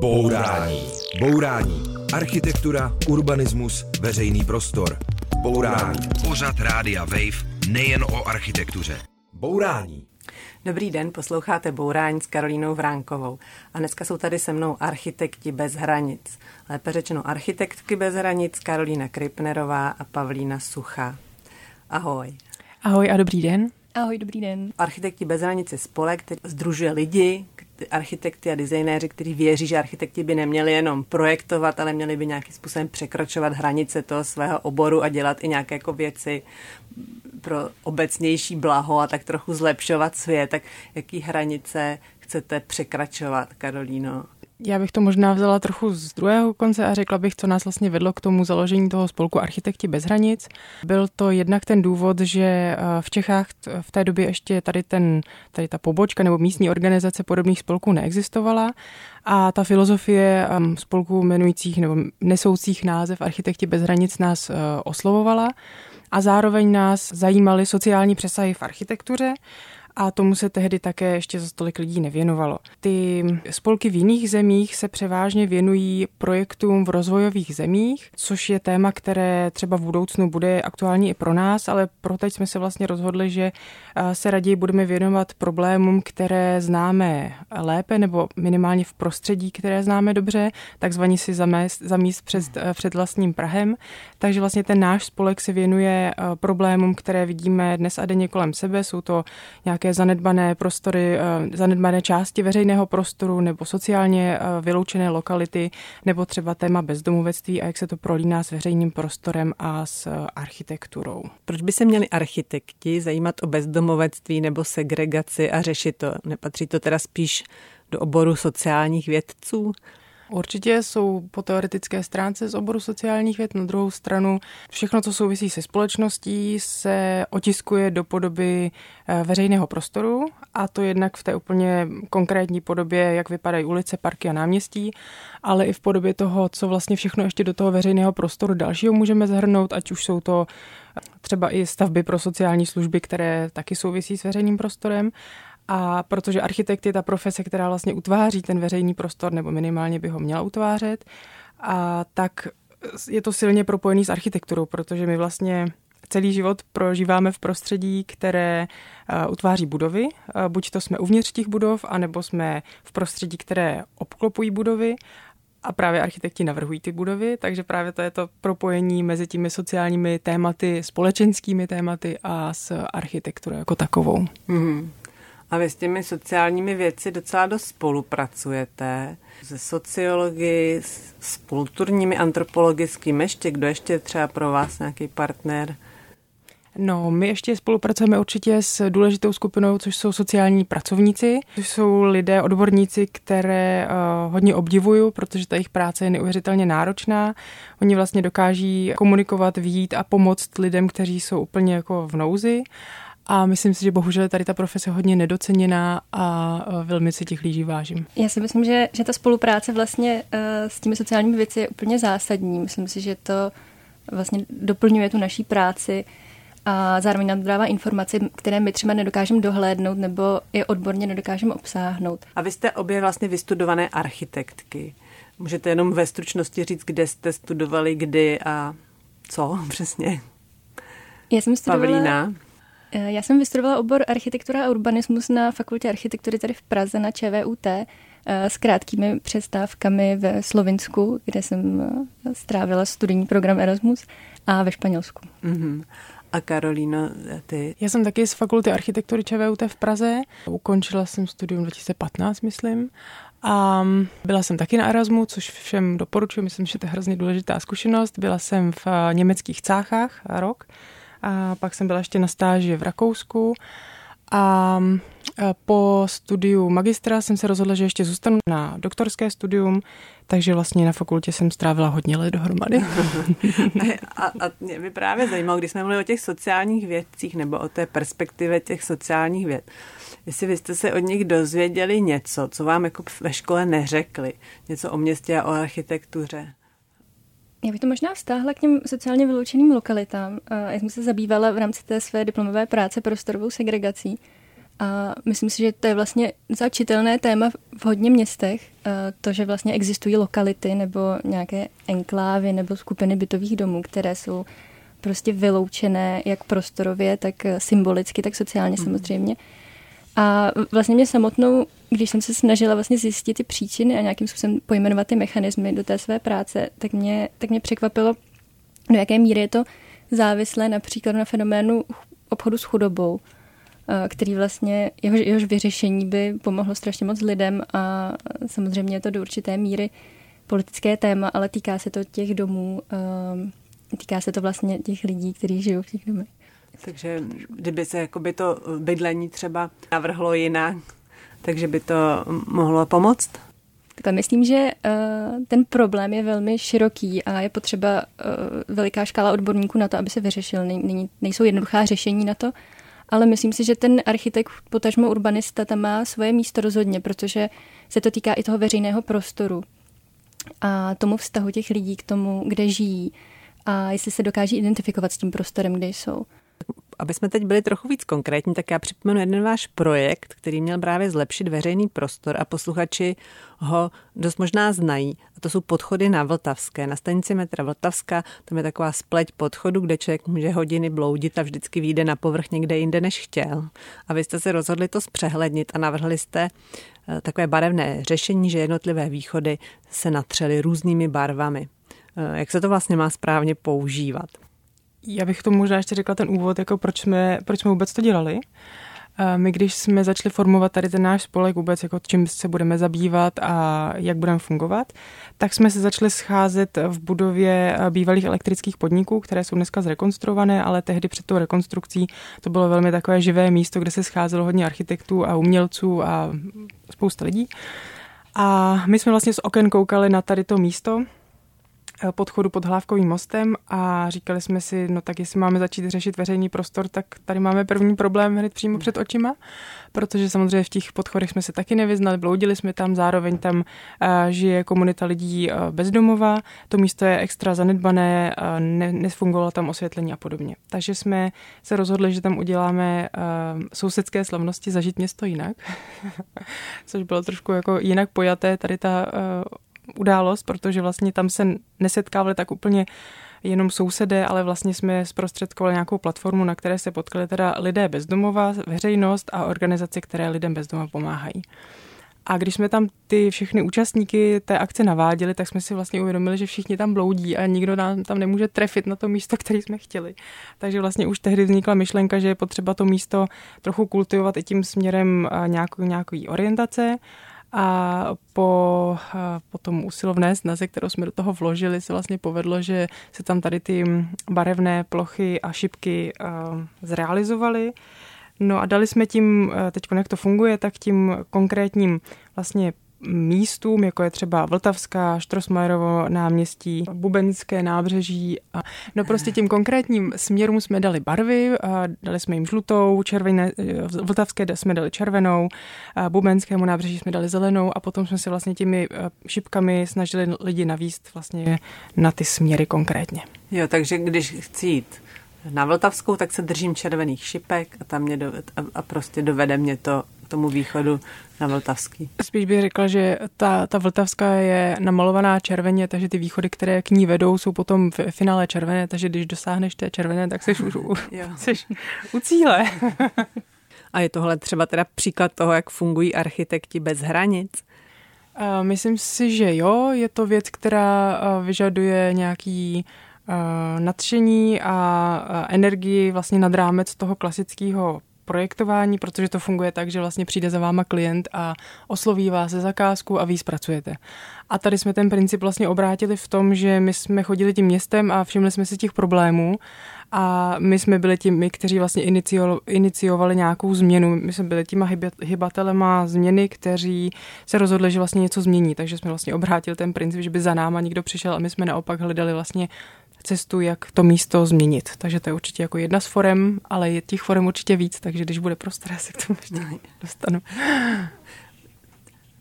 Bourání. Bourání. Architektura, urbanismus, veřejný prostor. Bourání. Pořad Rádia Wave nejen o architektuře. Bourání. Dobrý den, posloucháte Bourání s Karolínou Vránkovou. A dneska jsou tady se mnou architekti bez hranic. Lépe řečeno architektky bez hranic Karolína Kripnerová a Pavlína Sucha. Ahoj. Ahoj a dobrý den. Ahoj, dobrý den. Architekti bez hranic je spolek, který združuje lidi, architekty a designéři, kteří věří, že architekti by neměli jenom projektovat, ale měli by nějakým způsobem překračovat hranice toho svého oboru a dělat i nějaké jako věci pro obecnější blaho a tak trochu zlepšovat svět. Tak jaký hranice chcete překračovat, Karolíno? Já bych to možná vzala trochu z druhého konce a řekla bych, co nás vlastně vedlo k tomu založení toho spolku Architekti bez hranic. Byl to jednak ten důvod, že eh, v Čechách v té době ještě tady, ten, tady ta pobočka nebo místní organizace podobných spolků neexistovala a ta filozofie ehm, spolků jmenujících nebo nesoucích název Architekti bez hranic nás eh, oslovovala a zároveň nás zajímaly sociální přesahy v architektuře a tomu se tehdy také ještě za tolik lidí nevěnovalo. Ty spolky v jiných zemích se převážně věnují projektům v rozvojových zemích, což je téma, které třeba v budoucnu bude aktuální i pro nás, ale pro teď jsme se vlastně rozhodli, že se raději budeme věnovat problémům, které známe lépe nebo minimálně v prostředí, které známe dobře, takzvaně si zamést, zamíst před, před vlastním Prahem. Takže vlastně ten náš spolek se věnuje problémům, které vidíme dnes a denně kolem sebe. Jsou to nějaké nějaké zanedbané prostory, eh, zanedbané části veřejného prostoru nebo sociálně eh, vyloučené lokality, nebo třeba téma bezdomovectví a jak se to prolíná s veřejným prostorem a s eh, architekturou. Proč by se měli architekti zajímat o bezdomovectví nebo segregaci a řešit to? Nepatří to teda spíš do oboru sociálních vědců? Určitě jsou po teoretické stránce z oboru sociálních věd. Na druhou stranu všechno, co souvisí se společností, se otiskuje do podoby eh, veřejného prostoru a to jednak v té úplně konkrétní podobě, jak vypadají ulice, parky a náměstí, ale i v podobě toho, co vlastně všechno ještě do toho veřejného prostoru dalšího můžeme zahrnout, ať už jsou to třeba i stavby pro sociální služby, které taky souvisí s veřejným prostorem, a protože architekt je ta profese, která vlastně utváří ten veřejný prostor, nebo minimálně by ho měla utvářet, a tak je to silně propojený s architekturou, protože my vlastně celý život prožíváme v prostředí, které uh, utváří budovy. Uh, buď to jsme uvnitř těch budov, anebo jsme v prostředí, které obklopují budovy a právě architekti navrhují ty budovy, takže právě to je to propojení mezi těmi sociálními tématy, společenskými tématy a s architekturou jako takovou. Mm-hmm. A vy s těmi sociálními věci docela dost spolupracujete. Ze sociologii, s kulturními, antropologickými, ještě kdo ještě třeba pro vás nějaký partner? No, my ještě spolupracujeme určitě s důležitou skupinou, což jsou sociální pracovníci, což jsou lidé, odborníci, které uh, hodně obdivuju, protože ta jejich práce je neuvěřitelně náročná. Oni vlastně dokáží komunikovat, výjít a pomoct lidem, kteří jsou úplně jako v nouzi. A myslím si, že bohužel je tady ta profese hodně nedoceněná a velmi si těch lidí vážím. Já si myslím, že, že ta spolupráce vlastně uh, s těmi sociálními věci je úplně zásadní. Myslím si, že to vlastně doplňuje tu naší práci a zároveň nám dává informace, které my třeba nedokážeme dohlédnout nebo je odborně nedokážeme obsáhnout. A vy jste obě vlastně vystudované architektky. Můžete jenom ve stručnosti říct, kde jste studovali, kdy a co přesně? Já jsem studovala, Pavlína. Eh, já jsem vystudovala obor architektura a urbanismus na fakultě architektury tady v Praze na ČVUT eh, s krátkými přestávkami ve Slovinsku, kde jsem eh, strávila studijní program Erasmus a ve Španělsku. Mm-hmm. A Karolína, ty? Já jsem taky z fakulty architektury ČVUT v Praze. Ukončila jsem studium 2015, myslím. A byla jsem taky na Erasmu, což všem doporučuji, myslím, že to je hrozně důležitá zkušenost. Byla jsem v německých cáchách rok a pak jsem byla ještě na stáži v Rakousku a po studiu magistra jsem se rozhodla, že ještě zůstanu na doktorské studium, takže vlastně na fakultě jsem strávila hodně let dohromady. a, a mě by právě zajímalo, když jsme mluvili o těch sociálních vědcích nebo o té perspektivě těch sociálních věd, jestli vy jste se od nich dozvěděli něco, co vám jako ve škole neřekli, něco o městě a o architektuře. Já bych to možná vztáhla k těm sociálně vyloučeným lokalitám. Já jsem se zabývala v rámci té své diplomové práce prostorovou segregací. A myslím si, že to je vlastně začitelné téma v hodně městech, to, že vlastně existují lokality nebo nějaké enklávy nebo skupiny bytových domů, které jsou prostě vyloučené jak prostorově, tak symbolicky, tak sociálně mm. samozřejmě. A vlastně mě samotnou, když jsem se snažila vlastně zjistit ty příčiny a nějakým způsobem pojmenovat ty mechanismy do té své práce, tak mě, tak mě překvapilo, do jaké míry je to závislé například na fenoménu obchodu s chudobou, eh, který vlastně, jehož, jehož vyřešení by pomohlo strašně moc lidem a samozřejmě je to do určité míry politické téma, ale týká se to těch domů, eh, týká se to vlastně těch lidí, kteří žijou v těch domech. Takže kdyby se jakoby to bydlení třeba navrhlo jinak, takže by to mohlo pomoct? Takhle myslím, že uh, ten problém je velmi široký a je potřeba uh, veliká škála odborníků na to, aby se vyřešil. Nej, nejsou jednoduchá řešení na to, ale myslím si, že ten architekt, potažmo urbanista, tam má svoje místo rozhodně, protože se to týká i toho veřejného prostoru a tomu vztahu těch lidí k tomu, kde žijí a jestli se dokáží identifikovat s tím prostorem, kde jsou aby jsme teď byli trochu víc konkrétní, tak já připomenu jeden váš projekt, který měl právě zlepšit veřejný prostor a posluchači ho dost možná znají. A to jsou podchody na Vltavské. Na stanici metra Vltavská tam je taková spleť podchodu, kde člověk může hodiny bloudit a vždycky vyjde na povrch někde jinde, než chtěl. A vy jste se rozhodli to zpřehlednit a navrhli jste eh, takové barevné řešení, že jednotlivé východy se natřely různými barvami. Eh, jak se to vlastně má správně používat? Já bych to možná ještě řekla ten úvod, jako proč jsme, proč jsme vůbec to dělali. My, když jsme začali formovat tady ten náš spolek vůbec, jako čím se budeme zabývat a jak budeme fungovat, tak jsme se začali scházet v budově bývalých elektrických podniků, které jsou dneska zrekonstruované, ale tehdy před tou rekonstrukcí to bylo velmi takové živé místo, kde se scházelo hodně architektů a umělců a spousta lidí. A my jsme vlastně z oken koukali na tady to místo Eh, podchodu pod Hlávkovým mostem a říkali jsme si, no tak jestli máme začít řešit veřejný prostor, tak tady máme první problém hned přímo před očima, protože samozřejmě v těch podchodech jsme se taky nevyznali, bloudili jsme tam, zároveň tam uh, žije komunita lidí uh, bezdomova, to místo je extra zanedbané, ne, nefungovalo tam osvětlení a podobně. Takže jsme se rozhodli, že tam uděláme sousedské slavnosti zažít město jinak, což bylo trošku jako jinak pojaté tady ta událost, protože vlastně tam se nesetkávali tak úplně jenom sousedé, ale vlastně jsme zprostředkovali nějakou platformu, na které se potkali teda lidé bezdomova, veřejnost a organizace, které lidem bezdomova pomáhají. A když jsme tam ty všechny účastníky té akce naváděli, tak jsme si vlastně uvědomili, že všichni tam bloudí a nikdo nám tam nemůže trefit na to místo, které jsme chtěli. Takže vlastně už tehdy vznikla myšlenka, že je potřeba to místo trochu kultivovat i tím směrem nějakou, nějaký orientace a po, po tom usilovné snaze, kterou jsme do toho vložili, se vlastně povedlo, že se tam tady ty barevné plochy a šipky zrealizovaly. No a dali jsme tím, teď jak to funguje, tak tím konkrétním vlastně místům, jako je třeba Vltavská, Štrosmajerovo náměstí, Bubenské nábřeží. A no prostě tím konkrétním směrům jsme dali barvy, a dali jsme jim žlutou, červené, Vltavské jsme dali červenou, a Bubenskému nábřeží jsme dali zelenou a potom jsme se vlastně těmi šipkami snažili lidi navíst vlastně na ty směry konkrétně. Jo, takže když chci jít na Vltavskou, tak se držím červených šipek a tam mě do, a, a prostě dovede mě to tomu východu na Vltavský. Spíš bych řekla, že ta, ta Vltavská je namalovaná červeně, takže ty východy, které k ní vedou, jsou potom v finále červené, takže když dosáhneš té červené, tak jsi už u, jsi u cíle. A je tohle třeba teda příklad toho, jak fungují architekti bez hranic? Myslím si, že jo, je to věc, která vyžaduje nějaký nadšení a energii vlastně nad rámec toho klasického projektování, protože to funguje tak, že vlastně přijde za váma klient a osloví vás ze zakázku a vy zpracujete. A tady jsme ten princip vlastně obrátili v tom, že my jsme chodili tím městem a všimli jsme si těch problémů a my jsme byli těmi, kteří vlastně inicio, iniciovali nějakou změnu. My jsme byli těma hybatelema změny, kteří se rozhodli, že vlastně něco změní. Takže jsme vlastně obrátili ten princip, že by za náma někdo přišel a my jsme naopak hledali vlastně cestu, jak to místo změnit. Takže to je určitě jako jedna z forem, ale je těch forem určitě víc, takže když bude prostor, já se k tomu ještě dostanu.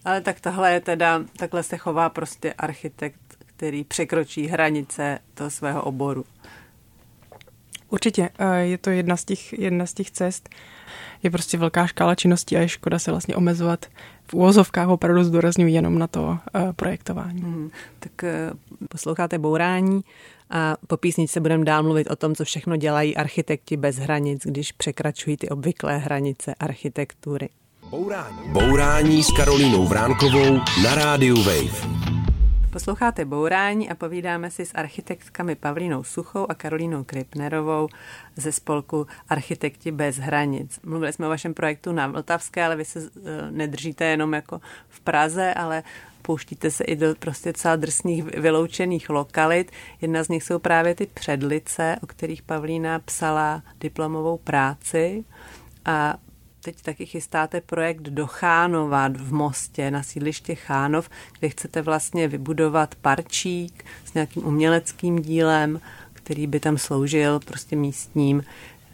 Ale tak tohle je teda, takhle se chová prostě architekt, který překročí hranice toho svého oboru. Určitě, eh, je to jedna z těch, jedna z těch cest. Je prostě velká škála činností a je škoda se vlastně omezovat v úvozovkách opravdu zdůrazňuji jenom na to uh, projektování. Hmm, tak uh, posloucháte Bourání a po písničce budeme dál mluvit o tom, co všechno dělají architekti bez hranic, když překračují ty obvyklé hranice architektury. Bourání. Bourání s Karolínou Vránkovou na rádiu Wave. Posloucháte Bourání a povídáme si s architektkami Pavlínou Suchou a Karolínou Kripnerovou ze spolku Architekti bez hranic. Mluvili jsme o vašem projektu na Vltavské, ale vy se eh, nedržíte jenom jako v Praze, ale pouštíte se i do prostě celá drsných vyloučených lokalit. Jedna z nich jsou právě ty předlice, o kterých Pavlína psala diplomovou práci. A teď taky chystáte projekt do Chánova v Mostě, na sídliště Chánov, kde chcete vlastně vybudovat parčík s nějakým uměleckým dílem, který by tam sloužil prostě místním.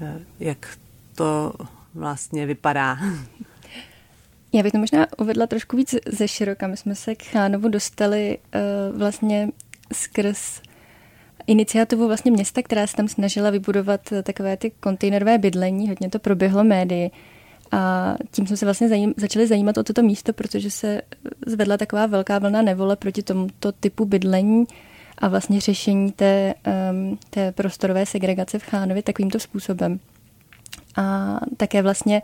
Eh, jak to vlastně vypadá? Já bych to možná uvedla trošku víc ze široka. My jsme se k Chánovu dostali uh, vlastně skrz iniciativu vlastně města, která se tam snažila vybudovat takové ty kontejnerové bydlení. Hodně to proběhlo médii. A tím jsme se vlastně zajím, začali zajímat o toto místo, protože se zvedla taková velká vlna nevole proti tomuto typu bydlení a vlastně řešení té, um, té prostorové segregace v Chánově takovýmto způsobem. A také vlastně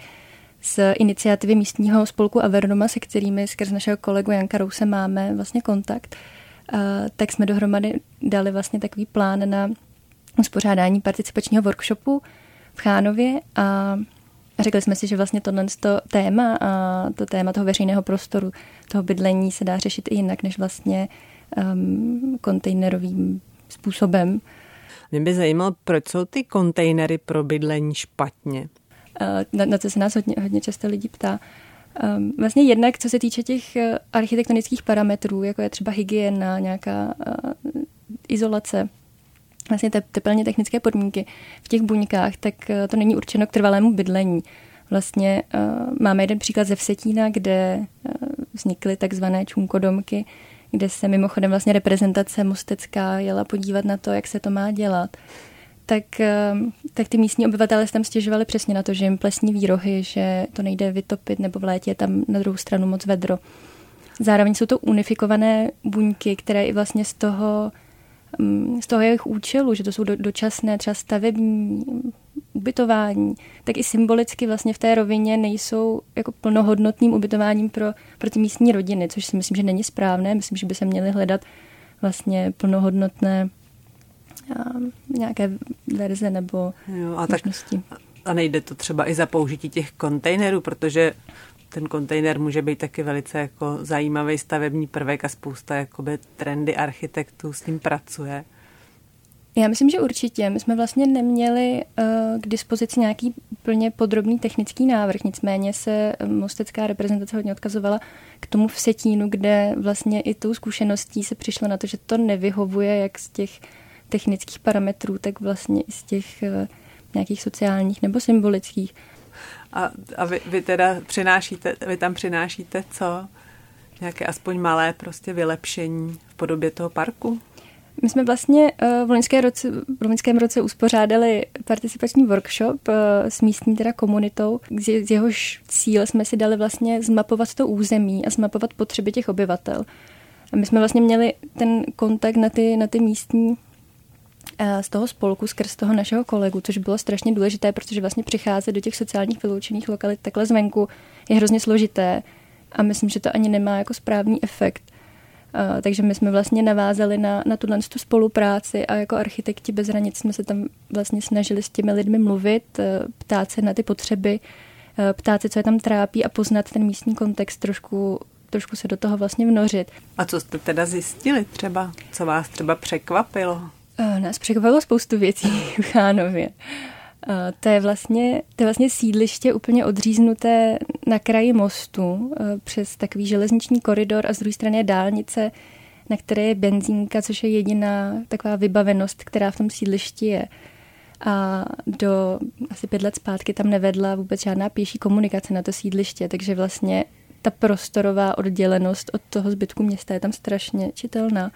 z iniciativy místního spolku Avernoma, se kterými skrz našeho kolegu Janka Rouse máme vlastně kontakt, uh, tak jsme dohromady dali vlastně takový plán na uspořádání participačního workshopu v Chánově a řekli jsme si, že vlastně tohle to téma a to téma toho veřejného prostoru, toho bydlení se dá řešit i jinak, než vlastně um, kontejnerovým způsobem. Mě by zajímalo, proč jsou ty kontejnery pro bydlení špatně? Uh, na, na to se nás hodně, hodně často lidí ptá. Um, vlastně jednak, co se týče těch uh, architektonických parametrů, jako je třeba hygiena, nějaká uh, izolace, vlastně te, tepelně technické podmínky v těch buňkách, tak eh, to není určeno k trvalému bydlení. Vlastně uh, máme jeden příklad ze Vsetína, kde uh, vznikly takzvané čunkodomky, kde se mimochodem vlastně reprezentace Mostecká jela podívat na to, jak se to má dělat. Tak, uh, tak ty místní obyvatelé se tam stěžovali přesně na to, že jim plesní výrohy, že to nejde vytopit, nebo v létě je tam na druhou stranu moc vedro. Zároveň jsou to unifikované buňky, které i vlastně z toho z toho jejich účelu, že to jsou dočasné třeba stavební ubytování, tak i symbolicky vlastně v té rovině nejsou jako plnohodnotným ubytováním pro, pro ty místní rodiny, což si myslím, že není správné. Myslím, že by se měly hledat vlastně plnohodnotné nějaké verze nebo jo, a možnosti. Tak, a nejde to třeba i za použití těch kontejnerů, protože ten kontejner může být taky velice jako zajímavý stavební prvek a spousta jakoby trendy architektů s tím pracuje. Já myslím, že určitě. My jsme vlastně neměli uh, k dispozici nějaký plně podrobný technický návrh, nicméně se mostecká reprezentace hodně odkazovala k tomu v Setínu, kde vlastně i tou zkušeností se přišlo na to, že to nevyhovuje jak z těch technických parametrů, tak vlastně i z těch uh, nějakých sociálních nebo symbolických. A, a vy, vy teda přinášíte, vy tam přinášíte co? Nějaké aspoň malé prostě vylepšení v podobě toho parku? My jsme vlastně uh, v, loňské roce, v loňském roce uspořádali participační workshop uh, s místní teda komunitou, z jehož cíl jsme si dali vlastně zmapovat to území a zmapovat potřeby těch obyvatel. A my jsme vlastně měli ten kontakt na ty, na ty místní z toho spolku skrz toho našeho kolegu, což bylo strašně důležité, protože vlastně přicházet do těch sociálních vyloučených lokalit takhle zvenku je hrozně složité a myslím, že to ani nemá jako správný efekt. Uh, takže my jsme vlastně navázali na, na tuhle tu spolupráci a jako architekti bez hranic jsme se tam vlastně snažili s těmi lidmi mluvit, uh, ptát se na ty potřeby, ptát se, co je tam trápí a poznat ten místní kontext trošku trošku se do toho vlastně vnořit. A co jste teda zjistili třeba? Co vás třeba překvapilo? Eh, nás překvapilo spoustu věcí v Chánově. Eh, to je, vlastně, to je vlastně sídliště úplně odříznuté na kraji mostu eh, přes takový železniční koridor a z druhé strany je dálnice, na které je benzínka, což je jediná taková vybavenost, která v tom sídlišti je. A do asi pět let zpátky tam nevedla vůbec žádná pěší komunikace na to sídliště, takže vlastně ta prostorová oddělenost od toho zbytku města je tam strašně čitelná.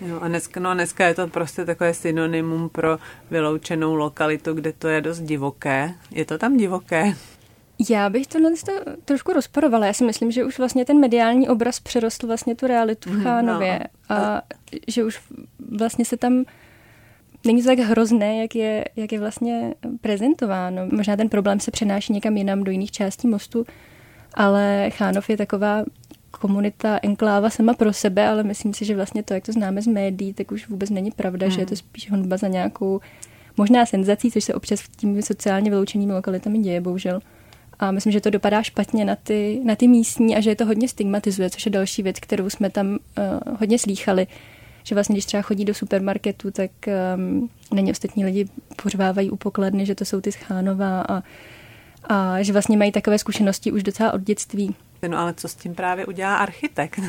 Jo, a dneska, no, dneska je to prostě takové synonymum pro vyloučenou lokalitu, kde to je dost divoké. Je to tam divoké? Já bych to trošku rozporovala. Já si myslím, že už vlastně ten mediální obraz přerostl vlastně tu realitu v mhm, Chánově no. a že už vlastně se tam není to tak hrozné, jak je, jak je vlastně prezentováno. Možná ten problém se přenáší někam jinam do jiných částí mostu, ale Chánov je taková komunita, enkláva sama pro sebe, ale myslím si, že vlastně to, jak to známe z médií, tak už vůbec není pravda, hmm. že je to hmm. spíš honba za nějakou možná senzací, což se občas tím sociálně vyloučenými lokalitami děje, bohužel. A myslím, že to dopadá špatně na ty, na ty místní a že je to hodně stigmatizuje, což je další věc, kterou jsme tam uh, hodně slýchali. Že vlastně, když třeba chodí do supermarketu, tak um, na ně ostatní lidi pořvávají u pokladny, že to jsou ty schánova a, a že vlastně mají takové zkušenosti už docela od dětství. No ale co s tím právě udělá architekt?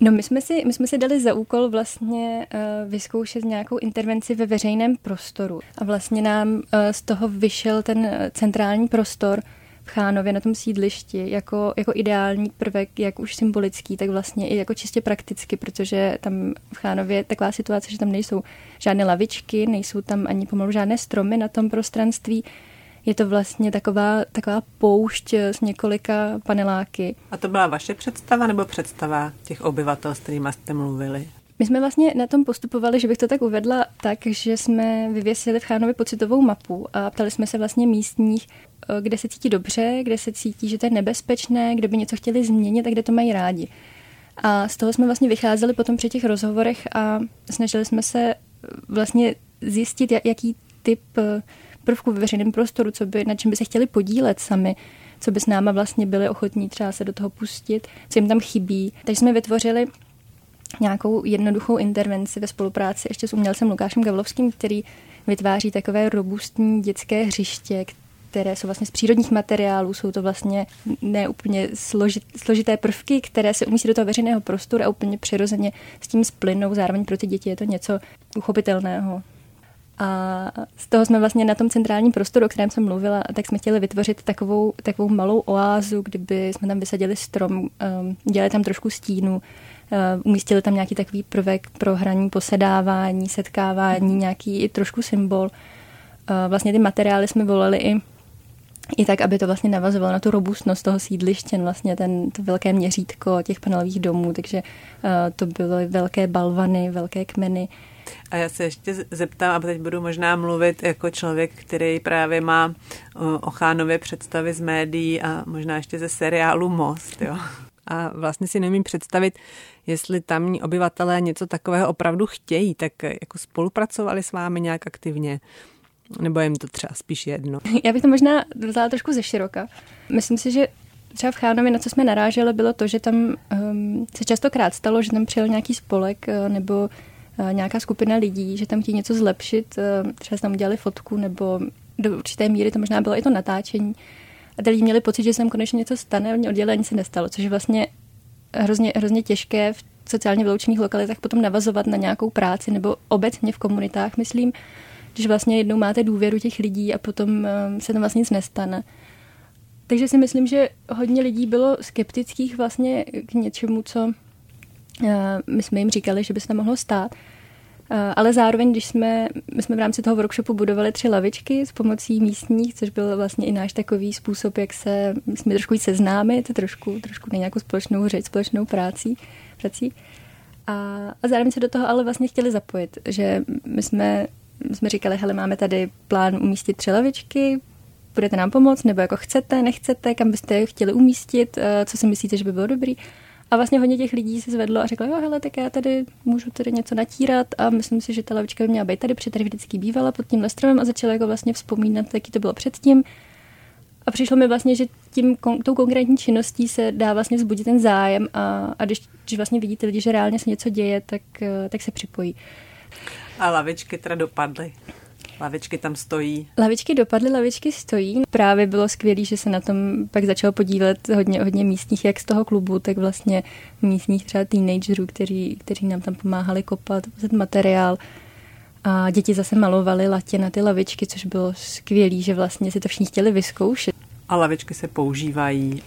No my jsme si, my jsme si dali za úkol vlastně uh, vyzkoušet nějakou intervenci ve veřejném prostoru a vlastně nám uh, z toho vyšel ten centrální prostor v Chánově na tom sídlišti jako, jako ideální prvek, jak už symbolický, tak vlastně i jako čistě prakticky, protože tam v Chánově je taková situace, že tam nejsou žádné lavičky, nejsou tam ani pomalu žádné stromy na tom prostranství, je to vlastně taková, taková poušť s několika paneláky. A to byla vaše představa nebo představa těch obyvatel, s kterými jste mluvili? My jsme vlastně na tom postupovali, že bych to tak uvedla tak, že jsme vyvěsili v Chánově pocitovou mapu a ptali jsme se vlastně místních, eh, kde se cítí dobře, kde se cítí, že to je nebezpečné, kde by něco chtěli změnit a kde to mají rádi. A z toho jsme vlastně vycházeli potom při těch rozhovorech a snažili jsme se vlastně zjistit, jaký typ eh, prvků ve veřejném prostoru, co by, na čem by se chtěli podílet sami, co by s náma vlastně byli ochotní třeba se do toho pustit, co jim tam chybí. Takže jsme vytvořili nějakou jednoduchou intervenci ve spolupráci ještě s umělcem Lukášem Gavlovským, který vytváří takové robustní dětské hřiště, které jsou vlastně z přírodních materiálů, jsou to vlastně neúplně složit, složité prvky, které se umístí do toho veřejného prostoru a úplně přirozeně s tím splynou. Zároveň pro ty děti je to něco uchopitelného. A z toho jsme vlastně na tom centrálním prostoru, o kterém jsem mluvila, tak jsme chtěli vytvořit takovou, takovou malou oázu, kdyby jsme tam vysadili strom, um, dělali tam trošku stínu, uh, umístili tam nějaký takový prvek pro hraní, posedávání, setkávání, nějaký i trošku symbol. Vlastně ty materiály jsme volili i i tak, aby to vlastně navazovalo na tu robustnost toho sídliště, vlastně ten, to velké měřítko těch panelových domů, takže uh, to byly velké balvany, velké kmeny, a já se ještě zeptám, a teď budu možná mluvit jako člověk, který právě má o Chánově představy z médií a možná ještě ze seriálu Most. Jo. A vlastně si nemím představit, jestli tamní obyvatelé něco takového opravdu chtějí, tak jako spolupracovali s vámi nějak aktivně. Nebo jim to třeba spíš jedno? Já bych to možná vzala trošku ze široka. Myslím si, že třeba v Chánově, na co jsme naráželi, bylo to, že tam um, se častokrát stalo, že tam přijel nějaký spolek uh, nebo Eh, nějaká skupina lidí, že tam chtějí něco zlepšit, eh, třeba tam udělali fotku nebo do určité míry to možná bylo i to natáčení. A lidi měli pocit, že se konečně něco stane, oni oddělení se nestalo, což je vlastně hrozně, hrozně těžké v sociálně vyloučených lokalitách potom navazovat na nějakou práci nebo obecně v komunitách, myslím, když vlastně jednou máte důvěru těch lidí a potom eh, se tam vlastně nic nestane. Takže si myslím, že hodně lidí bylo skeptických vlastně k něčemu, co Eh, my jsme jim říkali, že by se tam mohlo stát. Eh, ale zároveň, když jsme, my jsme v rámci toho workshopu budovali tři lavičky s pomocí místních, což byl vlastně i náš takový způsob, jak se jsme trošku seznámit, trošku, trošku nějakou společnou řeč, společnou práci. prací. A, a zároveň se do toho ale vlastně chtěli zapojit, že my jsme, my jsme říkali, hele, máme tady plán umístit tři lavičky, budete nám pomoct, nebo jako chcete, nechcete, kam byste je chtěli umístit, eh, co si myslíte, že by bylo dobrý. A vlastně hodně těch lidí se zvedlo a řeklo, jo, hele, tak já tady můžu tady něco natírat a myslím si, že ta lavička by měla být tady, protože tady vždycky bývala pod tím stromem a začala jako vlastně vzpomínat, jaký to bylo předtím. A přišlo mi vlastně, že tím, tou konkrétní činností se dá vlastně vzbudit ten zájem a, a když, když vlastně vidíte lidi, že reálně se něco děje, tak, eh, tak se připojí. A lavičky teda dopadly. Lavičky tam stojí. Lavičky dopadly, lavičky stojí. Právě bylo skvělé, že se na tom pak začalo podílet hodně, hodně místních, jak z toho klubu, tak vlastně místních třeba teenagerů, kteří, kteří nám tam pomáhali kopat materiál. A děti zase malovaly latě na ty lavičky, což bylo skvělé, že vlastně si to všichni chtěli vyzkoušet. A lavičky se používají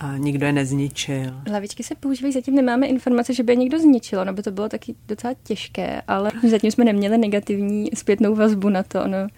a nikdo je nezničil. Lavičky se používají, zatím nemáme informace, že by je někdo zničil, no by to bylo taky docela těžké, ale zatím jsme neměli negativní zpětnou vazbu na to. Ono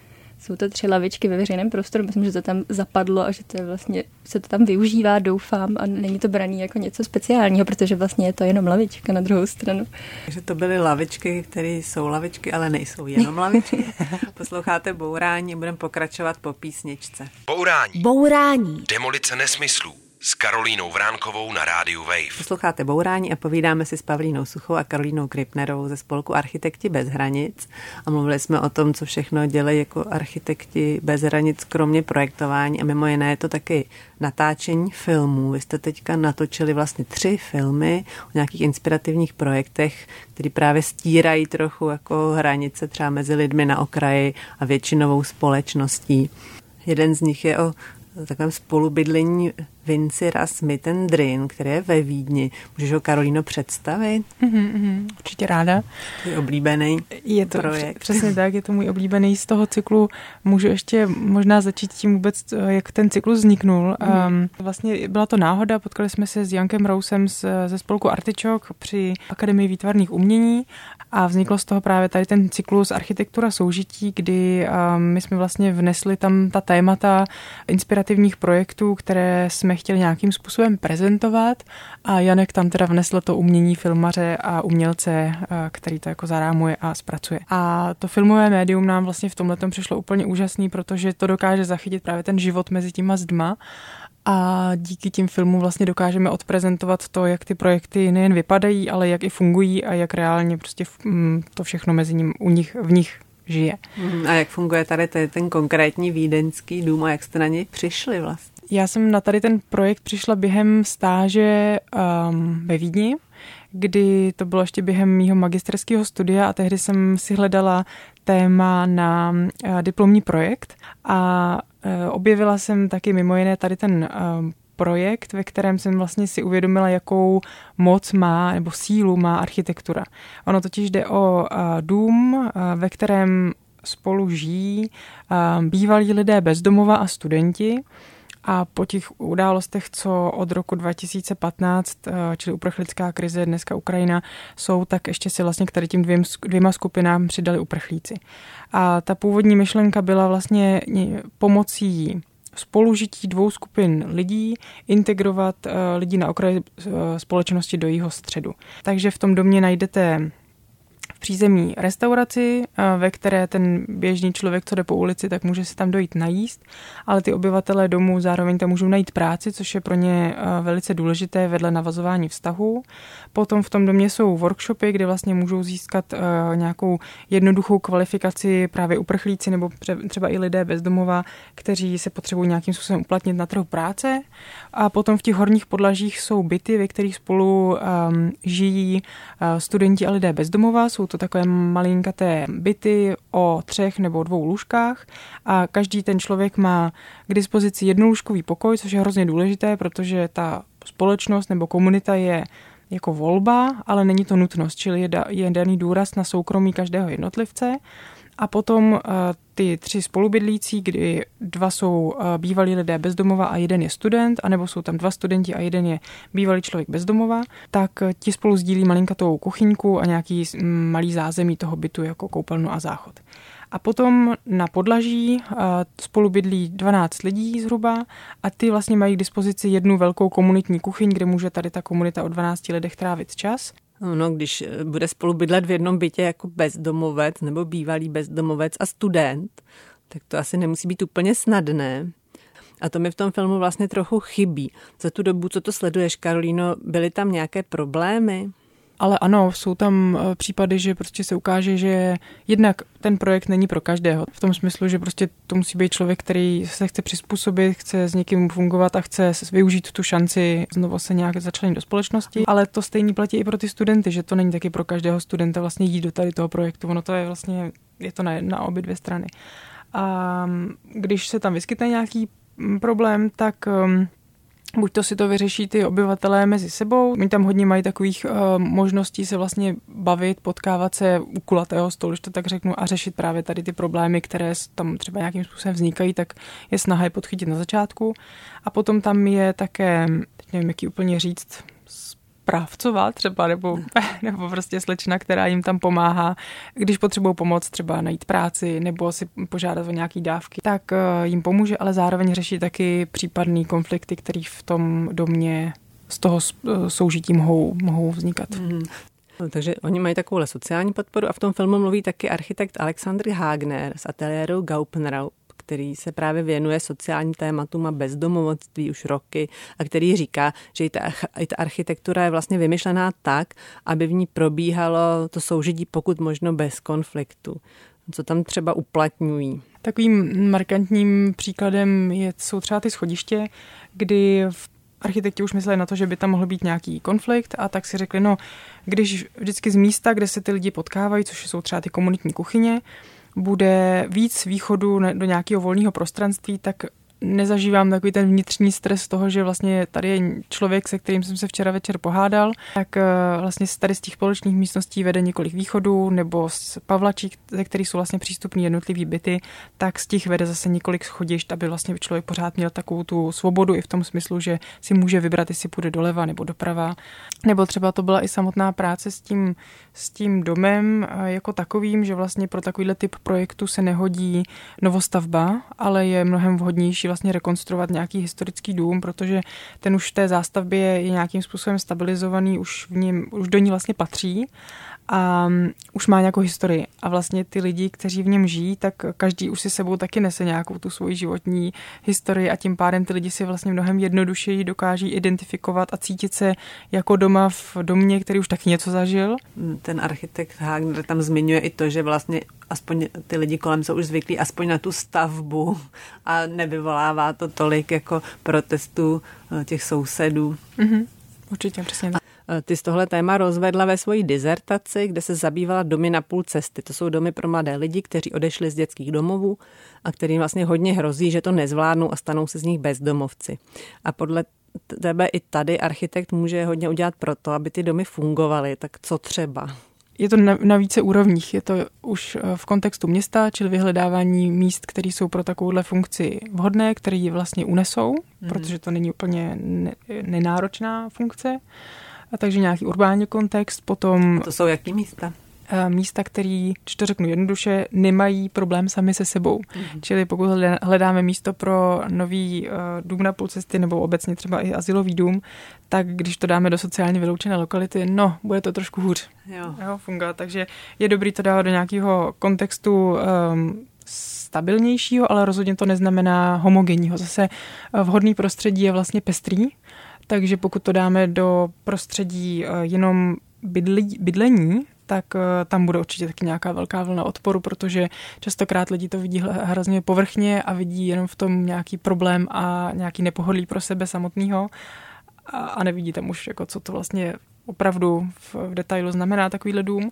Jsou to tři lavičky ve veřejném prostoru, myslím, že to tam zapadlo a že to je vlastně, se to tam využívá, doufám, a není to braný jako něco speciálního, protože vlastně je to jenom lavička na druhou stranu. Takže to byly lavičky, které jsou lavičky, ale nejsou jenom lavičky. Posloucháte Bourání, budeme pokračovat po písničce. Bourání. Bourání. Demolice nesmyslů s Karolínou Vránkovou na rádiu Wave. Posloucháte Bourání a povídáme si s Pavlínou Suchou a Karolínou Kripnerovou ze spolku Architekti bez hranic. A mluvili jsme o tom, co všechno dělají jako architekti bez hranic, kromě projektování. A mimo jiné je to taky natáčení filmů. Vy jste teďka natočili vlastně tři filmy o nějakých inspirativních projektech, které právě stírají trochu jako hranice třeba mezi lidmi na okraji a většinovou společností. Jeden z nich je o takovém spolubydlení Vincira Drin, který je ve Vídni. Můžeš ho, Karolíno, představit? Mm-hmm, mm, určitě ráda. Je oblíbený je to projekt. Přesně tak, je to můj oblíbený z toho cyklu. Můžu ještě možná začít tím vůbec, jak ten cyklus vzniknul. Mm. Um, vlastně byla to náhoda, potkali jsme se s Jankem Rousem z, ze spolku Artičok při Akademii výtvarných umění a vzniklo z toho právě tady ten cyklus Architektura soužití, kdy um, my jsme vlastně vnesli tam ta témata inspirativních projektů, které jsme chtěli nějakým způsobem prezentovat a Janek tam teda vnesl to umění filmaře a umělce, uh, který to jako zarámuje a zpracuje. A to filmové médium nám vlastně v tomhle přišlo úplně úžasný, protože to dokáže zachytit právě ten život mezi těma zdma a díky tím filmům vlastně dokážeme odprezentovat to, jak ty projekty nejen vypadají, ale jak i fungují a jak reálně prostě mm, to všechno mezi ním u nich, v nich žije. Mm, a jak funguje tady ten konkrétní vídeňský dům a jak jste na něj přišli vlastně? Já jsem na tady ten projekt přišla během stáže um, ve Vídni, kdy to bylo ještě během mýho magisterského studia a tehdy jsem si hledala téma na uh, diplomní projekt a Eh, objevila jsem taky mimo jiné tady ten eh, projekt, ve kterém jsem vlastně si uvědomila, jakou moc má nebo sílu má architektura. Ono totiž jde o dům, ve kterém spolu žijí bývalí lidé bezdomova a studenti. A po těch událostech, co od roku 2015, čili uprchlická krize, dneska Ukrajina, jsou, tak ještě si vlastně k tady tím dvěm, dvěma skupinám přidali uprchlíci. A ta původní myšlenka byla vlastně pomocí spolužití dvou skupin lidí integrovat eh, lidi na okraji eh, společnosti do jeho středu. Takže v tom domě najdete přízemní restauraci, eh, ve které ten běžný člověk, co jde po ulici, tak může si tam dojít najíst, ale ty obyvatelé domů zároveň tam můžou najít práci, což je pro ně eh, velice důležité vedle navazování vztahů. Potom v tom domě jsou workshopy, kde vlastně můžou získat eh, nějakou jednoduchou kvalifikaci právě uprchlíci nebo třeba i lidé bezdomova, kteří se potřebují nějakým způsobem uplatnit na trhu práce. A potom v těch horních podlažích jsou byty, ve kterých spolu um, žijí studenti a lidé bezdomova. Jsou to takové malinkaté byty o třech nebo dvou lůžkách a každý ten člověk má k dispozici jednolůžkový pokoj, což je hrozně důležité, protože ta společnost nebo komunita je jako volba, ale není to nutnost, čili je, da, je daný důraz na soukromí každého jednotlivce. A potom uh, ty tři spolubydlící, kdy dva jsou uh, bývalí lidé bezdomova a jeden je student, anebo jsou tam dva studenti a jeden je bývalý člověk bezdomova, tak uh, ti spolu sdílí malinkatou kuchyňku a nějaký malý zázemí toho bytu jako koupelnu a záchod. A potom na podlaží spolu bydlí 12 lidí zhruba a ty vlastně mají k dispozici jednu velkou komunitní kuchyň, kde může tady ta komunita o 12 lidech trávit čas. No, když eh, bude spolu bydlet v jednom bytě jako bezdomovec nebo bývalý bezdomovec a student, tak to asi nemusí být úplně snadné. A to mi v tom filmu vlastně trochu chybí. Za tu dobu, co to sleduješ, Karolíno, byly tam nějaké problémy? Ale ano, jsou tam eh, případy, že prostě se ukáže, že jednak ten projekt není pro každého. V tom smyslu, že prostě to musí být člověk, který se chce přizpůsobit, chce s někým fungovat a chce využít tu šanci znovu se nějak začlenit do společnosti. Ale to stejný platí i pro ty studenty, že to není taky pro každého studenta vlastně jít do tady toho projektu. Ono to je vlastně, je to na, na obě dvě strany. A mm, když se tam vyskytne nějaký mm, problém, tak um, Buď to si to vyřeší ty obyvatelé mezi sebou, oni tam hodně mají takových uh, možností se vlastně bavit, potkávat se u kulatého stolu, to tak řeknu, a řešit právě tady ty problémy, které tam třeba nějakým způsobem vznikají, tak je snaha je podchytit na začátku. A potom tam je také, teď nevím, jaký úplně říct, správcová třeba, nebo, nebo prostě slečna, která jim tam pomáhá, když potřebují pomoc třeba najít práci nebo si požádat o nějaký dávky, tak eh, jim pomůže, ale zároveň řeší taky případný konflikty, který v tom domě z toho eh, soužití mohou, mohou vznikat. Mm. Takže oni mají takovou sociální podporu a v tom filmu mluví taky architekt Alexandr Hagner z ateliéru Gaupnerau, který se právě věnuje sociálním tématům a bezdomovectví už roky a který říká, že i ta, i ta architektura je vlastně vymyšlená tak, aby v ní probíhalo to soužití pokud možno bez konfliktu. Co tam třeba uplatňují? Takovým markantním příkladem je, jsou třeba ty schodiště, kdy v architekti už mysleli na to, že by tam mohl být nějaký konflikt a tak si řekli, no, když vždycky z místa, kde se ty lidi potkávají, což jsou třeba ty komunitní kuchyně, bude víc východu do nějakého volného prostranství, tak nezažívám takový ten vnitřní stres toho, že vlastně tady je člověk, se kterým jsem se včera večer pohádal, tak eh, vlastně tady z těch společných místností vede několik východů, nebo z Pavlačí, ze kterých jsou vlastně přístupné jednotlivý byty, tak z těch vede zase několik schodišť, aby vlastně člověk pořád měl takovou tu svobodu i v tom smyslu, že si může vybrat, jestli půjde doleva nebo doprava. Nebo třeba to byla i samotná práce s tím, s tím domem eh, jako takovým, že vlastně pro takovýhle typ projektu se nehodí novostavba, ale je mnohem vhodnější vlastně rekonstruovat nějaký historický dům, protože ten už v té zástavbě je nějakým způsobem stabilizovaný, už, v něm, už do ní vlastně patří a um, už má nějakou historii. A vlastně ty lidi, kteří v něm žijí, tak každý už si sebou taky nese nějakou tu svoji životní historii a tím pádem ty lidi si vlastně mnohem jednodušeji dokáží identifikovat a cítit se jako doma v domě, který už taky něco zažil. Ten architekt Hagner tam zmiňuje i to, že vlastně aspoň ty lidi kolem jsou už zvyklí aspoň na tu stavbu a nevyvolává to tolik jako protestů eh, těch sousedů. Mm-hmm. Určitě, přesně. Eh, ty z tohle téma rozvedla ve svojí dizertaci, kde se zabývala domy na půl cesty. To jsou domy pro mladé lidi, kteří odešli z dětských domovů a kterým vlastně hodně hrozí, že to nezvládnou a stanou se z nich bezdomovci. A podle tebe i tady architekt může hodně udělat pro to, aby ty domy fungovaly. Tak co třeba? Je to na, na více úrovních. Je to už eh, v kontextu města, čili vyhledávání míst, které jsou pro takovouhle funkci vhodné, které ji vlastně unesou, mm. protože to není úplně ne, nenáročná funkce a takže nějaký urbání kontext, potom... A to jsou jaký místa? Místa, které, když to řeknu jednoduše, nemají problém sami se sebou. Mm-hmm. Čili pokud hledáme místo pro nový uh, dům na půl cesty nebo obecně třeba i asilový dům, tak když to dáme do sociálně vyloučené lokality, no, bude to trošku hůř. Jo. Jo, fungovat. Takže je dobrý to dávat do nějakého kontextu um, stabilnějšího, ale rozhodně to neznamená homogenního. Zase vhodný prostředí je vlastně pestrý, takže pokud to dáme do prostředí eh, jenom bydlí, bydlení, tak eh, tam bude určitě taky nějaká velká vlna odporu, protože častokrát lidi to vidí hrozně povrchně a vidí jenom v tom nějaký problém a nějaký nepohodlí pro sebe samotného a nevidí tam už, jako co to vlastně opravdu v, v detailu znamená takovýhle dům.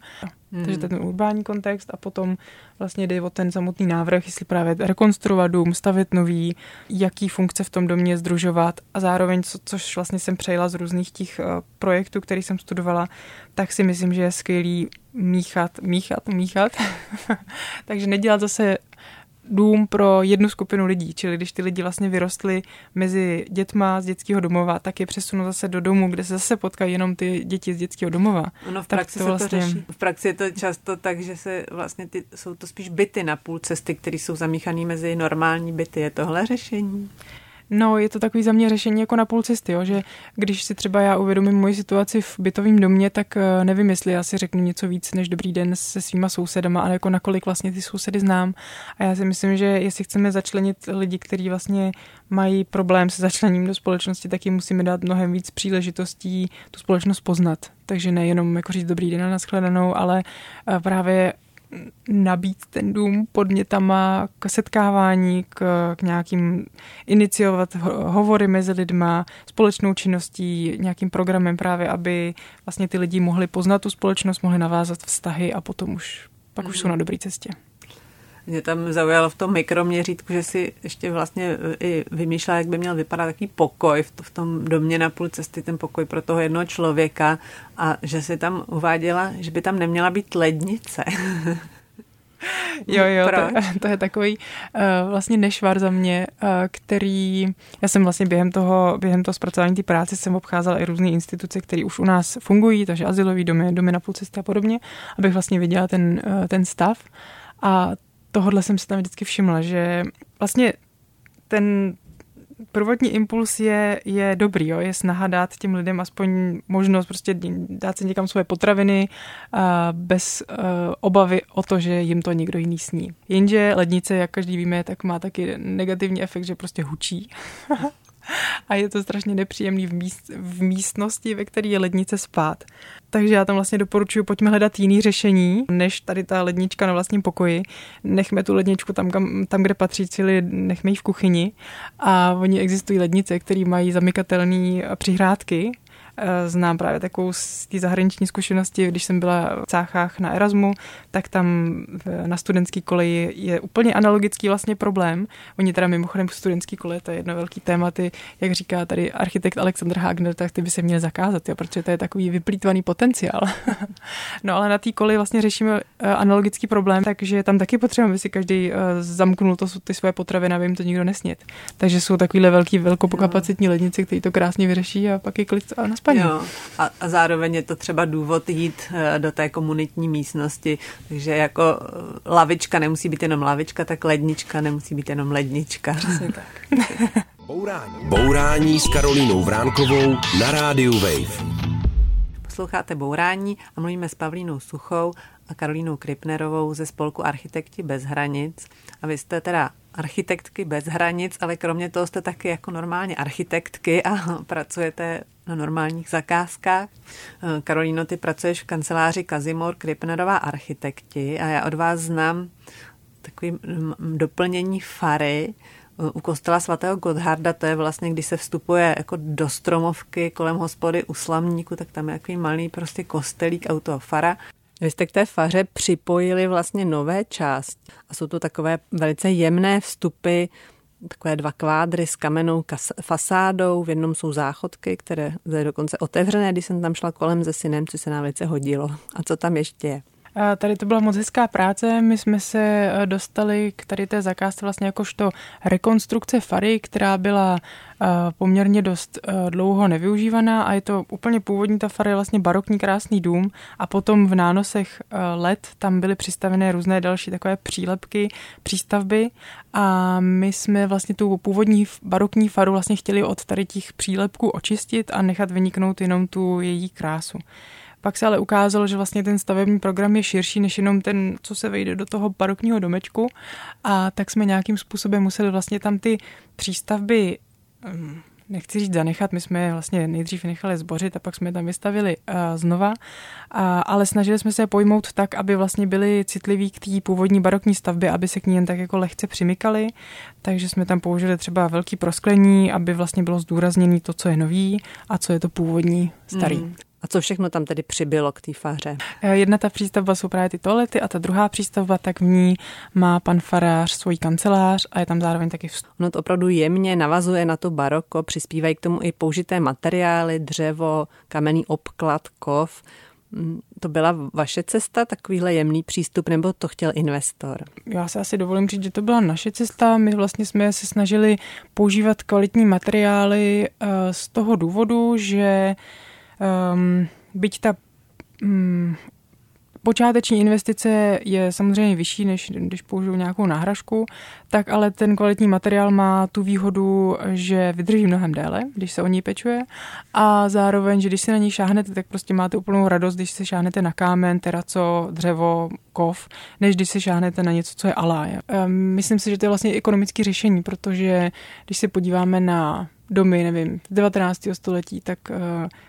Hmm. Takže ten urbání kontext a potom vlastně jde o ten samotný návrh, jestli právě rekonstruovat dům, stavit nový, jaký funkce v tom domě združovat a zároveň, co, což vlastně jsem přejela z různých těch uh, projektů, který jsem studovala, tak si myslím, že je skvělý míchat, míchat, míchat. Takže nedělat zase dům pro jednu skupinu lidí, čili když ty lidi vlastně vyrostly mezi dětma z dětského domova, tak je přesunu zase do domu, kde se zase potkají jenom ty děti z dětského domova. Ono v praxi, to vlastně... to řeší. v praxi je to často tak, že se vlastně ty, jsou to spíš byty na půl cesty, které jsou zamíchané mezi normální byty. Je tohle řešení? No, je to takový za mě řešení jako na půl cesty, jo, že když si třeba já uvědomím moji situaci v bytovém domě, tak eh, nevím, jestli já si řeknu něco víc než dobrý den se svýma sousedama, ale jako nakolik vlastně ty sousedy znám. A já si myslím, že jestli chceme začlenit lidi, kteří vlastně mají problém se začlením do společnosti, tak jim musíme dát mnohem víc příležitostí tu společnost poznat. Takže nejenom jako říct dobrý den a nashledanou, ale eh, právě nabít ten dům podnětama k setkávání, k, k nějakým iniciovat hovory mezi lidma, společnou činností, nějakým programem právě, aby vlastně ty lidi mohli poznat tu společnost, mohli navázat vztahy a potom už pak už jsou na dobré cestě. Mě tam zaujalo v tom mikroměřítku, že si ještě vlastně e, i vymýšlela, jak by měl vypadat takový pokoj v, v tom domě na půl cesty, ten pokoj pro toho jednoho člověka a že si tam uváděla, že by tam neměla být lednice. jo, jo, to, to je takový uh, vlastně nešvar za mě, uh, který, já jsem vlastně během toho, během toho zpracování té práce jsem obcházela i různé instituce, které už u nás fungují, takže asilový domy, domy na půl cesty a podobně, abych vlastně viděla ten, uh, ten stav. A tohle jsem si tam vždycky všimla, že vlastně ten prvotní impuls je, je dobrý, jo? je snaha dát těm lidem aspoň možnost prostě dát si někam svoje potraviny a bez uh, obavy o to, že jim to někdo jiný sní. Jenže lednice, jak každý víme, tak má taky negativní efekt, že prostě hučí. a je to strašně nepříjemný v, míst, v místnosti, ve které je lednice spát. Takže já tam vlastně doporučuji, pojďme hledat jiný řešení, než tady ta lednička na vlastním pokoji. Nechme tu ledničku tam, kam, tam kde patří, čili nechme ji v kuchyni. A oni existují lednice, které mají zamykatelné přihrádky, Eh, znám právě takovou z té zahraniční zkušenosti, když jsem byla v Cáchách na Erasmu, tak tam na studentský koleji je úplně analogický vlastně problém. Oni teda mimochodem studentský koleji, to je jedno velký téma, ty, jak říká tady architekt Alexander Hagner, tak ty by se měly zakázat, jo, protože to je takový vyplýtvaný potenciál. no ale na té koleji vlastně řešíme eh, analogický problém, takže tam taky potřebujeme, aby si každý eh, zamknul to, ty svoje potraviny, aby jim to nikdo nesnět. Takže jsou takovýhle velký, velkopokapacitní lednice, který to krásně vyřeší a pak je klid na spaní. Jo. A, a zároveň je to třeba důvod jít eh, do té komunitní místnosti, takže jako eh, lavička nemusí být jenom lavička, tak lednička nemusí být jenom lednička. Přesně tak. Bourání. Bourání s Karolínou Vránkovou na rádiu Wave. Posloucháte Bourání a mluvíme s Pavlínou Suchou a Karolínou Kripnerovou ze spolku Architekti bez hranic. A vy jste teda architektky bez hranic, ale kromě toho jste taky jako normálně architektky a pracujete na normálních zakázkách. Karolíno, ty pracuješ v kanceláři Kazimor Kripnerová architekti a já od vás znám takový doplnění fary u kostela svatého Gotharda, to je vlastně, když se vstupuje jako do stromovky kolem hospody u Slamníku, tak tam je takový malý prostě kostelík autofara. Vy jste k té faře připojili vlastně nové část a jsou to takové velice jemné vstupy, takové dva kvádry s kamennou fasádou, v jednom jsou záchodky, které jsou dokonce otevřené, když jsem tam šla kolem se synem, co se nám velice hodilo. A co tam ještě je? Tady to byla moc hezká práce. My jsme se eh, dostali k tady té zakázce vlastně jakožto rekonstrukce fary, která byla eh, poměrně dost eh, dlouho nevyužívaná a je to úplně původní, ta fara je vlastně barokní krásný dům a potom v nánosech let tam byly přistavené různé další takové přílepky, přístavby a my jsme vlastně tu původní barokní faru vlastně chtěli od tady těch přílepků očistit a nechat vyniknout jenom tu její krásu. Pak se ale ukázalo, že vlastně ten stavební program je širší než jenom ten, co se vejde do toho barokního domečku a tak jsme nějakým způsobem museli vlastně tam ty přístavby hm, nechci říct zanechat, my jsme je vlastně nejdřív nechali zbořit a pak jsme je tam vystavili uh, znova, uh, ale snažili jsme se pojmout tak, aby vlastně byli citliví k té původní barokní stavbě, aby se k ní jen tak jako lehce přimykali, takže jsme tam použili třeba velký prosklení, aby vlastně bylo zdůrazněné to, co je nový a co je to původní starý. Mm. A co všechno tam tedy přibylo k té faře? Eh, jedna ta přístavba jsou právě ty toalety a ta druhá přístavba, tak v ní má pan farář svůj kancelář a je tam zároveň taky vstup. No to opravdu jemně navazuje na to baroko, přispívají k tomu i použité materiály, dřevo, kamenný obklad, kov. Mm, to byla vaše cesta, takovýhle jemný přístup, nebo to chtěl investor? Já se asi dovolím říct, že to byla naše cesta. My vlastně jsme se snažili používat kvalitní materiály eh, z toho důvodu, že Um, byť ta um, počáteční investice je samozřejmě vyšší, než když použiju nějakou náhražku, tak ale ten kvalitní materiál má tu výhodu, že vydrží mnohem déle, když se o ní pečuje a zároveň, že když si na ní šáhnete, tak prostě máte úplnou radost, když se šáhnete na kámen, teraco, dřevo, kov, než když se šáhnete na něco, co je aláje. Ehm, myslím si, že to je vlastně ekonomické řešení, protože když se podíváme na domy, nevím, z 19. století, tak uh,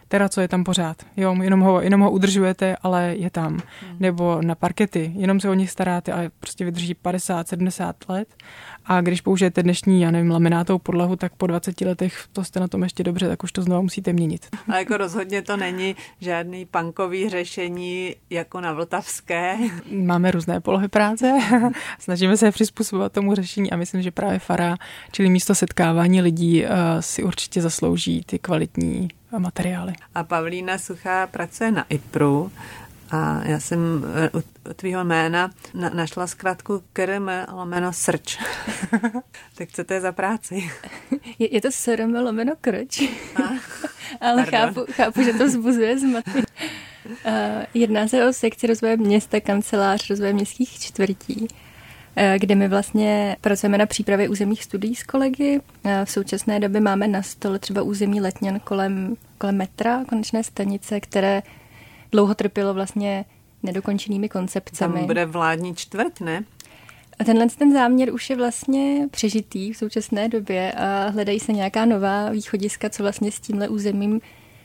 teraco je tam pořád. Jo, jenom ho, jenom ho udržujete, ale je tam. Hmm. Nebo na parkety, jenom se o nich staráte, ale prostě vydrží 50, 70 let. A když použijete dnešní, já nevím, laminátovou podlahu, tak po 20 letech to jste na tom ještě dobře, tak už to znovu musíte měnit. Ale jako rozhodně to není žádný punkový řešení jako na Vltavské. Máme různé polohy práce, snažíme se přizpůsobovat tomu řešení a myslím, že právě Fara, čili místo setkávání lidí, eh, si určitě zaslouží ty kvalitní materiály. A Pavlína Suchá pracuje na IPRu A já jsem eh, u tvýho jména na, našla zkrátku KRM lomeno srč. tak co to je za práci? Je, je to SRM lomeno krč. Ale chápu, chápu, že to vzbuzuje zmatek. Uh, jedná se o sekci rozvoje města, kancelář rozvoje městských čtvrtí, uh, kde my vlastně pracujeme na přípravě územních studií s kolegy. Uh, v současné době máme na stole třeba území Letňan kolem, kolem metra, konečné stanice, které dlouho trpělo vlastně nedokončenými koncepcemi. Tam bude vládní čtvrť, ne? A tenhle ten záměr už je vlastně přežitý v současné době a hledají se nějaká nová východiska, co vlastně s tímhle územím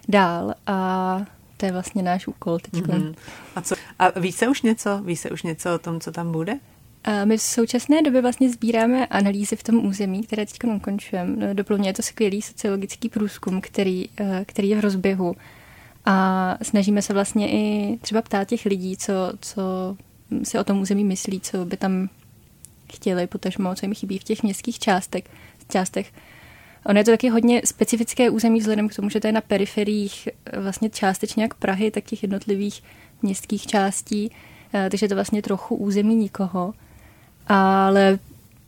dál a to je vlastně náš úkol teď. Mm-hmm. A, co, a ví se už něco? Ví se už něco o tom, co tam bude? A my v současné době vlastně sbíráme analýzy v tom území, které teď ukončujeme. Doplňuje to skvělý sociologický průzkum, který, eh, který je v rozběhu. A snažíme se vlastně i třeba ptát těch lidí, co, co si o tom území myslí, co by tam chtěli, potažmo, co jim chybí v těch městských částech. částech. Ono je to taky hodně specifické území vzhledem k tomu, že to je na periferiích eh, vlastně částečně jak Prahy, tak těch jednotlivých městských částí, eh, takže je to vlastně trochu území nikoho. Ale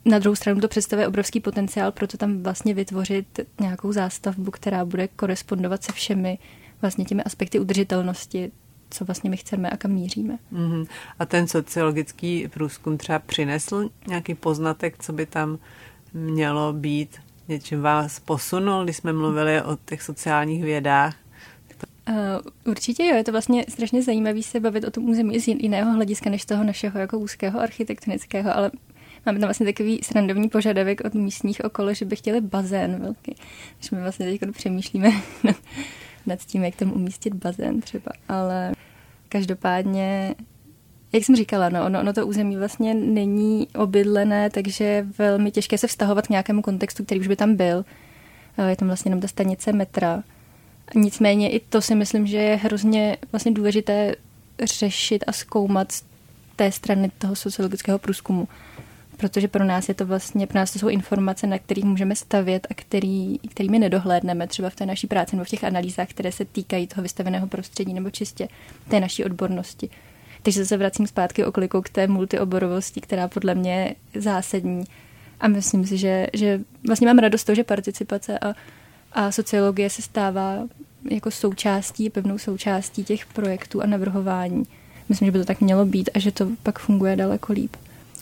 na druhou stranu to představuje obrovský potenciál, proto tam vlastně vytvořit nějakou zástavbu, která bude korespondovat se všemi vlastně těmi aspekty udržitelnosti, co vlastně my chceme a kam míříme. Mm-hmm. A ten sociologický průzkum třeba přinesl nějaký poznatek, co by tam mělo být? Něčím vás posunul, když jsme mluvili o těch sociálních vědách? Uh, určitě jo, je to vlastně strašně zajímavé se bavit o tom území z jiného hlediska než toho našeho jako úzkého architektonického, ale máme tam vlastně takový srandovní požadavek od místních okolo, že by chtěli bazén velký. Když my vlastně teď přemýšlíme nad tím, jak tam umístit bazén třeba, ale každopádně jak jsem říkala, no, ono, ono to území vlastně není obydlené, takže je velmi těžké se vztahovat k nějakému kontextu, který už by tam byl. Je tam vlastně jenom ta stanice metra. Nicméně i to si myslím, že je hrozně vlastně důležité řešit a zkoumat z té strany toho sociologického průzkumu protože pro nás je to vlastně, pro nás to jsou informace, na kterých můžeme stavět a který, kterými nedohlédneme třeba v té naší práci nebo v těch analýzách, které se týkají toho vystaveného prostředí nebo čistě té naší odbornosti. Takže se vracím zpátky oklikou k té multioborovosti, která podle mě je zásadní. A myslím si, že, že vlastně mám radost toho, že participace a, a sociologie se stává jako součástí, pevnou součástí těch projektů a navrhování. Myslím, že by to tak mělo být a že to pak funguje daleko líp.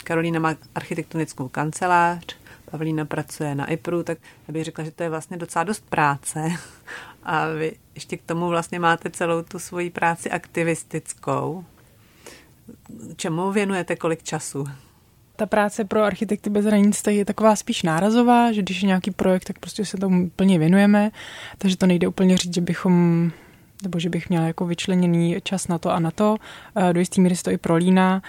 Karolína má architektonickou kancelář, Pavlína pracuje na IPRu, tak já bych řekla, že to je vlastně docela dost práce. A vy ještě k tomu vlastně máte celou tu svoji práci aktivistickou. Čemu věnujete kolik času? Ta práce pro architekty bez hranic je taková spíš nárazová, že když je nějaký projekt, tak prostě se tomu plně věnujeme, takže to nejde úplně říct, že bychom nebo že bych měla jako vyčleněný čas na to a na to. Eh, do jistý míry se to i prolíná.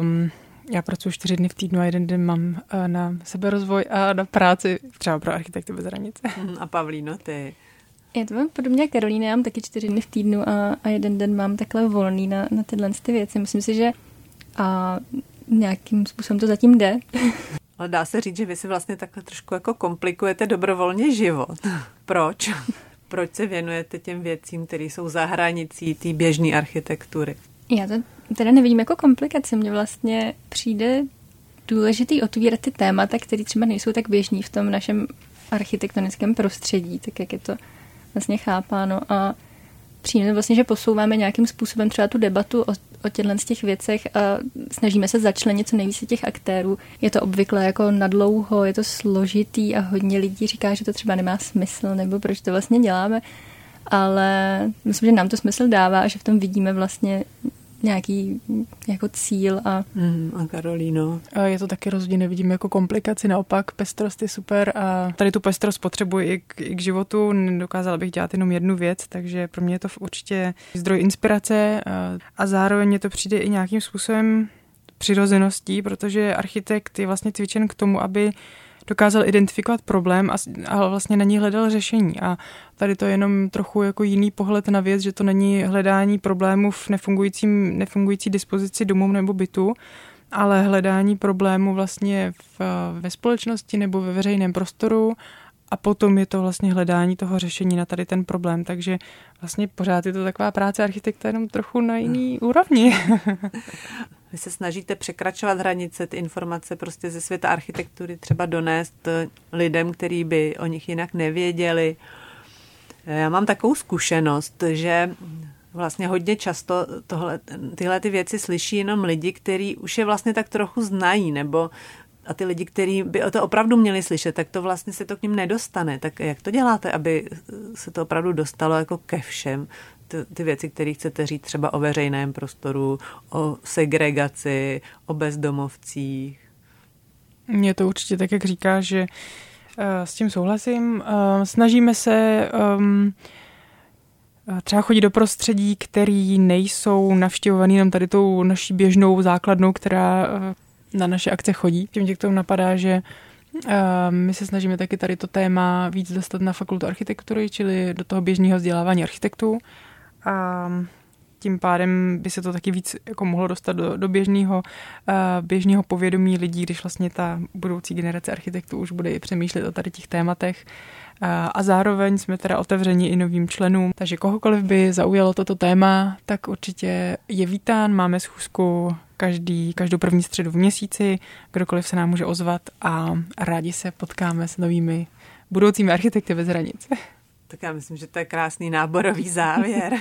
Um, já pracuji čtyři dny v týdnu a jeden den mám eh, na seberozvoj a na práci třeba pro architekty bez hranice. A Pavlíno, ty? Já to mám podobně jako Karolína, já mám taky čtyři dny v týdnu a, a jeden den mám takhle volný na, na tyhle ty věci. Myslím si, že a nějakým způsobem to zatím jde. Ale dá se říct, že vy si vlastně takhle trošku jako komplikujete dobrovolně život. Proč? Proč se věnujete těm věcím, které jsou za hranicí té běžné architektury? Já to teda nevidím jako komplikaci. Mně vlastně přijde důležitý otvírat ty témata, které třeba nejsou tak běžní v tom našem architektonickém prostředí, tak jak je to vlastně chápáno. A přijde vlastně, že posouváme nějakým způsobem třeba tu debatu o, o těchto z těch věcech a snažíme se začlenit co nejvíce těch aktérů. Je to obvykle jako nadlouho, je to složitý a hodně lidí říká, že to třeba nemá smysl, nebo proč to vlastně děláme ale myslím, že nám to smysl dává a že v tom vidíme vlastně nějaký jako cíl. A, mm, a Karolíno? A je to taky rozdíl, nevidím jako komplikaci, naopak pestrost je super a tady tu pestrost potřebuji i k, i k životu, nedokázala bych dělat jenom jednu věc, takže pro mě je to určitě zdroj inspirace a, a zároveň mě to přijde i nějakým způsobem přirozeností, protože architekt je vlastně cvičen k tomu, aby dokázal identifikovat problém a, a vlastně na ní hledal řešení. A tady to je jenom trochu jako jiný pohled na věc, že to není hledání problémů v nefungujícím, nefungující dispozici domu nebo bytu, ale hledání problému vlastně v, ve společnosti nebo ve veřejném prostoru a potom je to vlastně hledání toho řešení na tady ten problém. Takže vlastně pořád je to taková práce architekta jenom trochu na jiný no. úrovni. Vy se snažíte překračovat hranice, ty informace prostě ze světa architektury třeba donést lidem, kteří by o nich jinak nevěděli. Já mám takovou zkušenost, že vlastně hodně často tohle, tyhle ty věci slyší jenom lidi, kteří už je vlastně tak trochu znají, nebo a ty lidi, kteří by o to opravdu měli slyšet, tak to vlastně se to k ním nedostane. Tak jak to děláte, aby se to opravdu dostalo jako ke všem? Ty, ty věci, které chcete říct třeba o veřejném prostoru, o segregaci, o bezdomovcích. Je to určitě tak, jak říká, že uh, s tím souhlasím. Uh, snažíme se um, třeba chodit do prostředí, který nejsou navštěvovaný jenom tady tou naší běžnou základnou, která na naše akce chodí. Tím tě k tomu napadá, že my se snažíme taky tady to téma víc dostat na fakultu architektury, čili do toho běžného vzdělávání architektů. A tím pádem by se to taky víc jako mohlo dostat do, do běžného, uh, běžného povědomí lidí, když vlastně ta budoucí generace architektů už bude i přemýšlet o tady těch tématech. Uh, a zároveň jsme teda otevřeni i novým členům, takže kohokoliv by zaujalo toto téma, tak určitě je vítán. Máme schůzku každý, každou první středu v měsíci, kdokoliv se nám může ozvat a rádi se potkáme s novými budoucími architekty bez hranic. Tak já myslím, že to je krásný náborový závěr.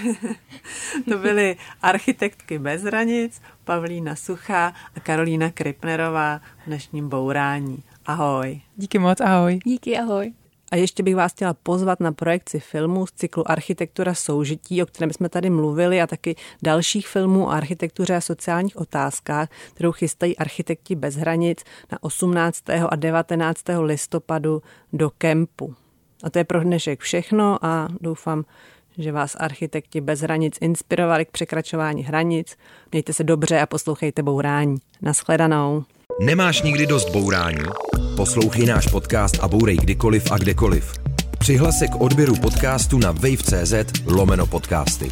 to byly architektky bez hranic, Pavlína Suchá a Karolína Kripnerová v dnešním bourání. Ahoj. Díky moc, ahoj. Díky, ahoj. A ještě bych vás chtěla pozvat na projekci filmů z cyklu Architektura soužití, o kterém jsme tady mluvili, a taky dalších filmů o architektuře a sociálních otázkách, kterou chystají architekti bez hranic na 18. a 19. listopadu do kempu. A to je pro dnešek všechno a doufám, že vás architekti bez hranic inspirovali k překračování hranic. Mějte se dobře a poslouchejte bourání. Naschledanou. Nemáš nikdy dost bourání? Poslouchej náš podcast a bourej kdykoliv a kdekoliv. Přihlas se k odběru podcastu na wave.cz lomeno podcasty.